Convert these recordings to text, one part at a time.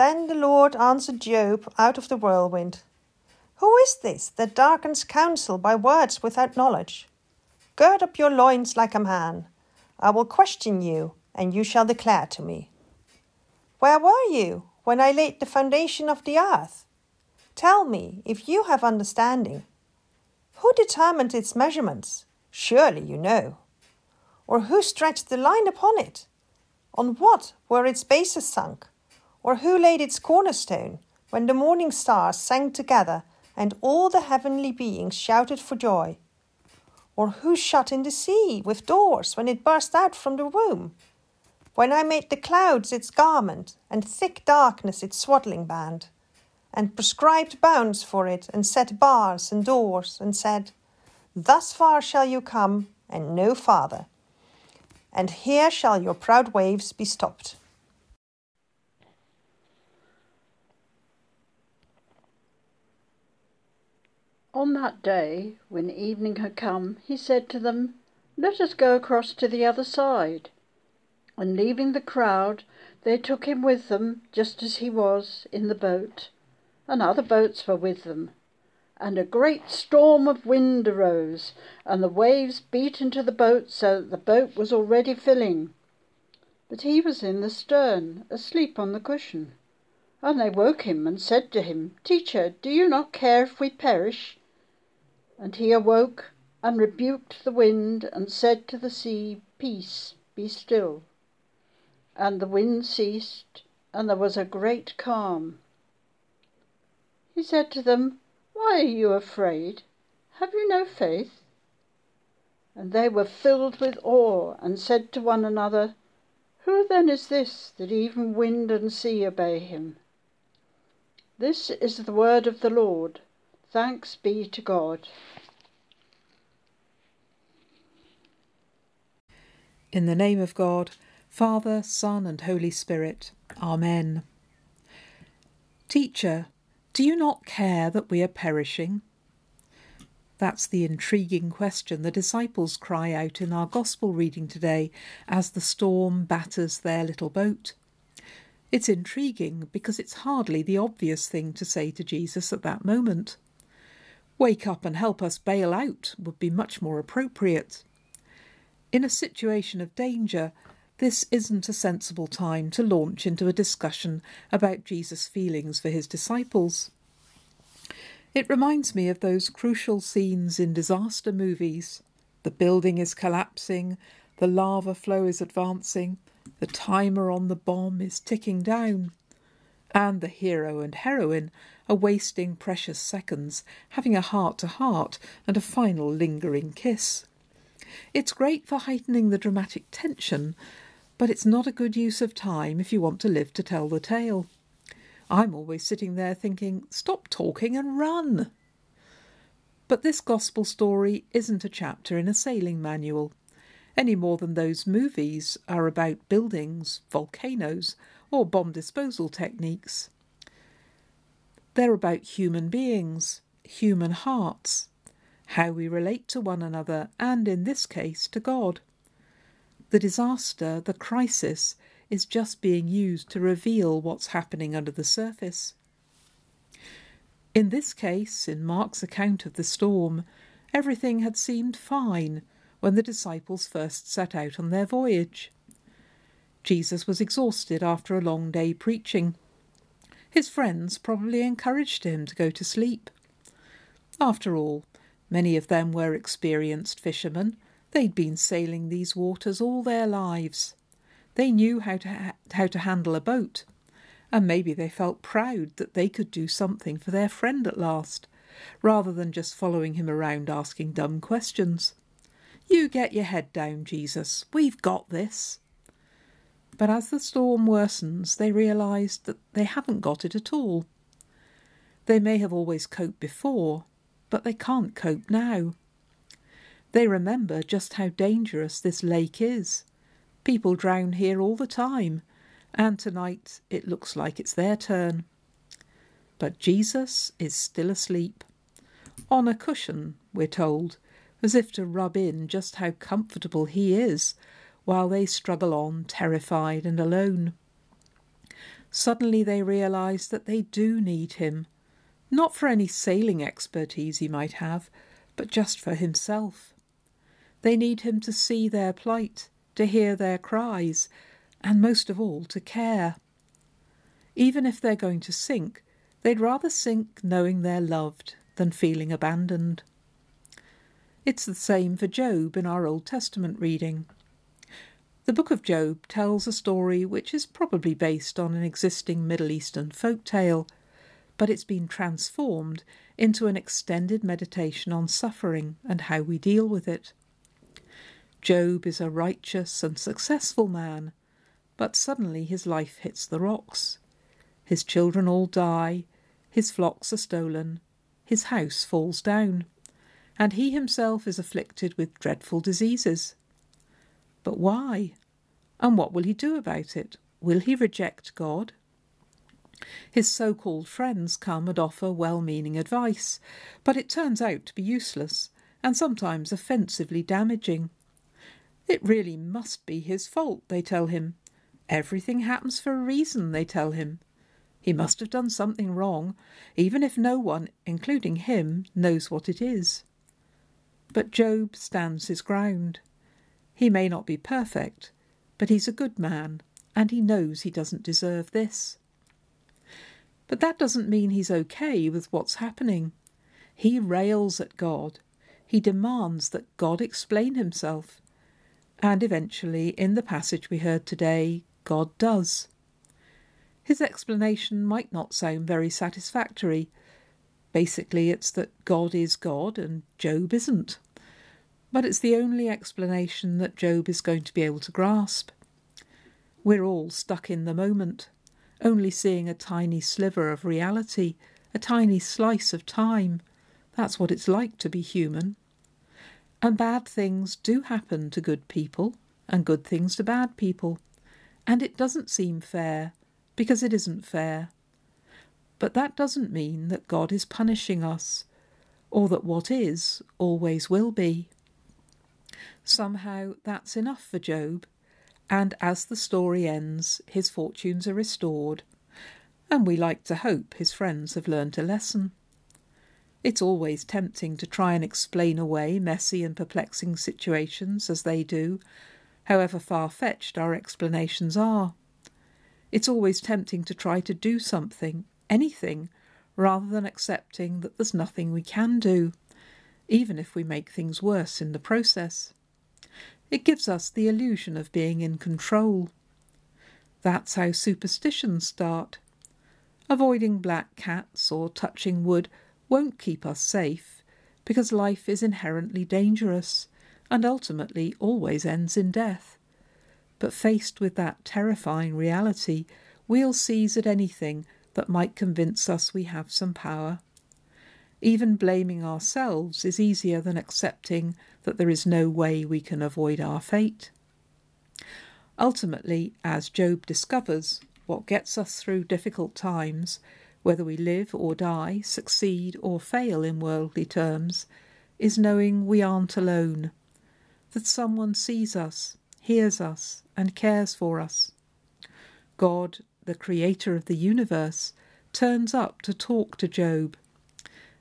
Then the Lord answered Job out of the whirlwind Who is this that darkens counsel by words without knowledge? Gird up your loins like a man. I will question you, and you shall declare to me. Where were you when I laid the foundation of the earth? Tell me if you have understanding. Who determined its measurements? Surely you know. Or who stretched the line upon it? On what were its bases sunk? Or who laid its cornerstone when the morning stars sang together and all the heavenly beings shouted for joy? Or who shut in the sea with doors when it burst out from the womb? When I made the clouds its garment and thick darkness its swaddling band, and prescribed bounds for it, and set bars and doors, and said, Thus far shall you come, and no farther and here shall your proud waves be stopped. On that day, when evening had come, he said to them, Let us go across to the other side. And leaving the crowd, they took him with them, just as he was, in the boat, and other boats were with them and a great storm of wind arose, and the waves beat into the boat so that the boat was already filling. But he was in the stern, asleep on the cushion. And they woke him and said to him, Teacher, do you not care if we perish? And he awoke and rebuked the wind and said to the sea, Peace, be still. And the wind ceased, and there was a great calm. He said to them, why are you afraid? Have you no faith? And they were filled with awe and said to one another, Who then is this that even wind and sea obey him? This is the word of the Lord. Thanks be to God. In the name of God, Father, Son, and Holy Spirit. Amen. Teacher, do you not care that we are perishing? That's the intriguing question the disciples cry out in our Gospel reading today as the storm batters their little boat. It's intriguing because it's hardly the obvious thing to say to Jesus at that moment. Wake up and help us bail out would be much more appropriate. In a situation of danger, this isn't a sensible time to launch into a discussion about Jesus' feelings for his disciples. It reminds me of those crucial scenes in disaster movies. The building is collapsing, the lava flow is advancing, the timer on the bomb is ticking down, and the hero and heroine are wasting precious seconds, having a heart to heart and a final lingering kiss. It's great for heightening the dramatic tension, but it's not a good use of time if you want to live to tell the tale. I'm always sitting there thinking, stop talking and run. But this gospel story isn't a chapter in a sailing manual, any more than those movies are about buildings, volcanoes, or bomb disposal techniques. They're about human beings, human hearts, how we relate to one another, and in this case to God. The disaster, the crisis, is just being used to reveal what's happening under the surface. In this case, in Mark's account of the storm, everything had seemed fine when the disciples first set out on their voyage. Jesus was exhausted after a long day preaching. His friends probably encouraged him to go to sleep. After all, many of them were experienced fishermen They'd been sailing these waters all their lives. They knew how to ha- how to handle a boat, and maybe they felt proud that they could do something for their friend at last, rather than just following him around asking dumb questions. You get your head down, Jesus. We've got this. But as the storm worsens, they realise that they haven't got it at all. They may have always coped before, but they can't cope now. They remember just how dangerous this lake is. People drown here all the time, and tonight it looks like it's their turn. But Jesus is still asleep. On a cushion, we're told, as if to rub in just how comfortable he is, while they struggle on, terrified and alone. suddenly they realize that they do need him, not for any sailing expertise he might have, but just for himself. They need him to see their plight, to hear their cries, and most of all, to care. Even if they're going to sink, they'd rather sink knowing they're loved than feeling abandoned. It's the same for Job in our Old Testament reading. The book of Job tells a story which is probably based on an existing Middle Eastern folk tale, but it's been transformed into an extended meditation on suffering and how we deal with it. Job is a righteous and successful man, but suddenly his life hits the rocks. His children all die, his flocks are stolen, his house falls down, and he himself is afflicted with dreadful diseases. But why? And what will he do about it? Will he reject God? His so called friends come and offer well meaning advice, but it turns out to be useless and sometimes offensively damaging. It really must be his fault, they tell him. Everything happens for a reason, they tell him. He must have done something wrong, even if no one, including him, knows what it is. But Job stands his ground. He may not be perfect, but he's a good man, and he knows he doesn't deserve this. But that doesn't mean he's okay with what's happening. He rails at God. He demands that God explain himself. And eventually, in the passage we heard today, God does. His explanation might not sound very satisfactory. Basically, it's that God is God and Job isn't. But it's the only explanation that Job is going to be able to grasp. We're all stuck in the moment, only seeing a tiny sliver of reality, a tiny slice of time. That's what it's like to be human. And bad things do happen to good people, and good things to bad people. And it doesn't seem fair, because it isn't fair. But that doesn't mean that God is punishing us, or that what is always will be. Somehow that's enough for Job, and as the story ends, his fortunes are restored, and we like to hope his friends have learnt a lesson. It's always tempting to try and explain away messy and perplexing situations as they do, however far fetched our explanations are. It's always tempting to try to do something, anything, rather than accepting that there's nothing we can do, even if we make things worse in the process. It gives us the illusion of being in control. That's how superstitions start. Avoiding black cats or touching wood won't keep us safe, because life is inherently dangerous and ultimately always ends in death. But faced with that terrifying reality, we'll seize at anything that might convince us we have some power. Even blaming ourselves is easier than accepting that there is no way we can avoid our fate. Ultimately, as Job discovers, what gets us through difficult times, whether we live or die, succeed or fail in worldly terms, is knowing we aren't alone, that someone sees us, hears us, and cares for us. God, the creator of the universe, turns up to talk to Job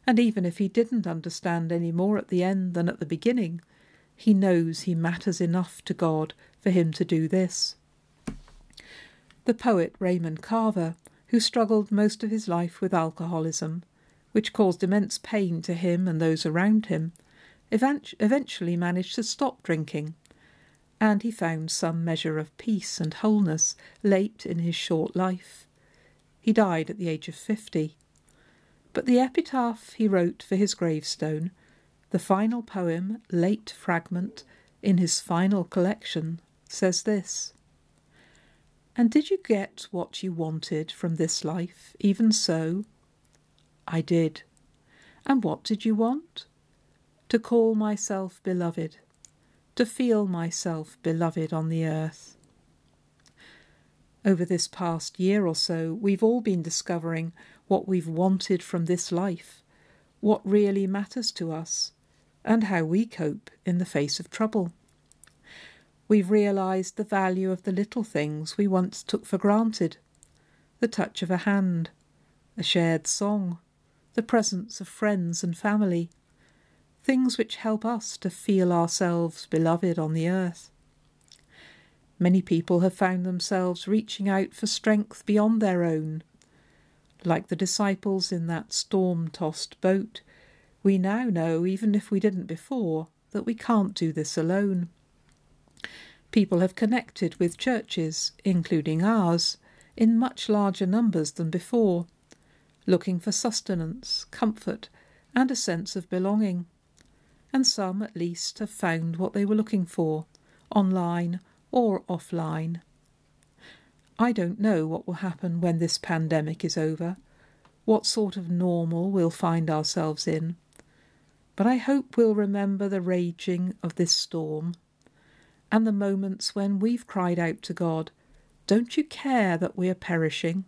and even if he didn't understand any more at the end than at the beginning, he knows he matters enough to God for him to do this. The poet Raymond Carver, who struggled most of his life with alcoholism, which caused immense pain to him and those around him, eventually managed to stop drinking, and he found some measure of peace and wholeness late in his short life. He died at the age of fifty. But the epitaph he wrote for his gravestone, the final poem, late fragment, in his final collection, says this And did you get what you wanted from this life, even so? I did. And what did you want? To call myself beloved, to feel myself beloved on the earth. Over this past year or so, we've all been discovering what we've wanted from this life, what really matters to us, and how we cope in the face of trouble. We've realised the value of the little things we once took for granted the touch of a hand, a shared song, the presence of friends and family, things which help us to feel ourselves beloved on the earth. Many people have found themselves reaching out for strength beyond their own. Like the disciples in that storm tossed boat, we now know, even if we didn't before, that we can't do this alone. People have connected with churches, including ours, in much larger numbers than before, looking for sustenance, comfort, and a sense of belonging. And some, at least, have found what they were looking for, online or offline. I don't know what will happen when this pandemic is over, what sort of normal we'll find ourselves in, but I hope we'll remember the raging of this storm and the moments when we've cried out to God, Don't you care that we are perishing?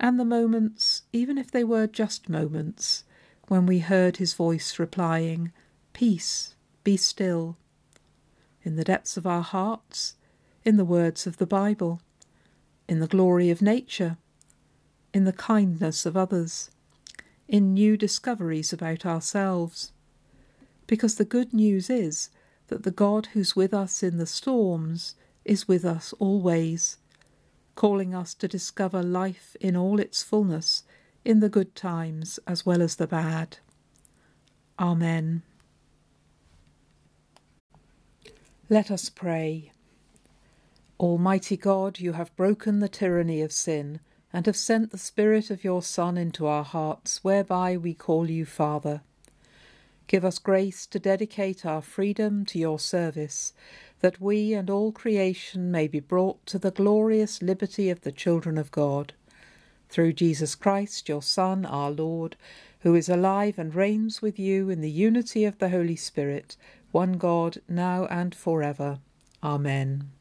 And the moments, even if they were just moments, when we heard his voice replying, Peace, be still in the depths of our hearts, in the words of the Bible, in the glory of nature, in the kindness of others, in new discoveries about ourselves. Because the good news is that the God who's with us in the storms is with us always, calling us to discover life in all its fullness, in the good times as well as the bad. Amen. Let us pray. Almighty God, you have broken the tyranny of sin and have sent the Spirit of your Son into our hearts, whereby we call you Father. Give us grace to dedicate our freedom to your service, that we and all creation may be brought to the glorious liberty of the children of God. Through Jesus Christ, your Son, our Lord, who is alive and reigns with you in the unity of the Holy Spirit, one God, now and forever. Amen.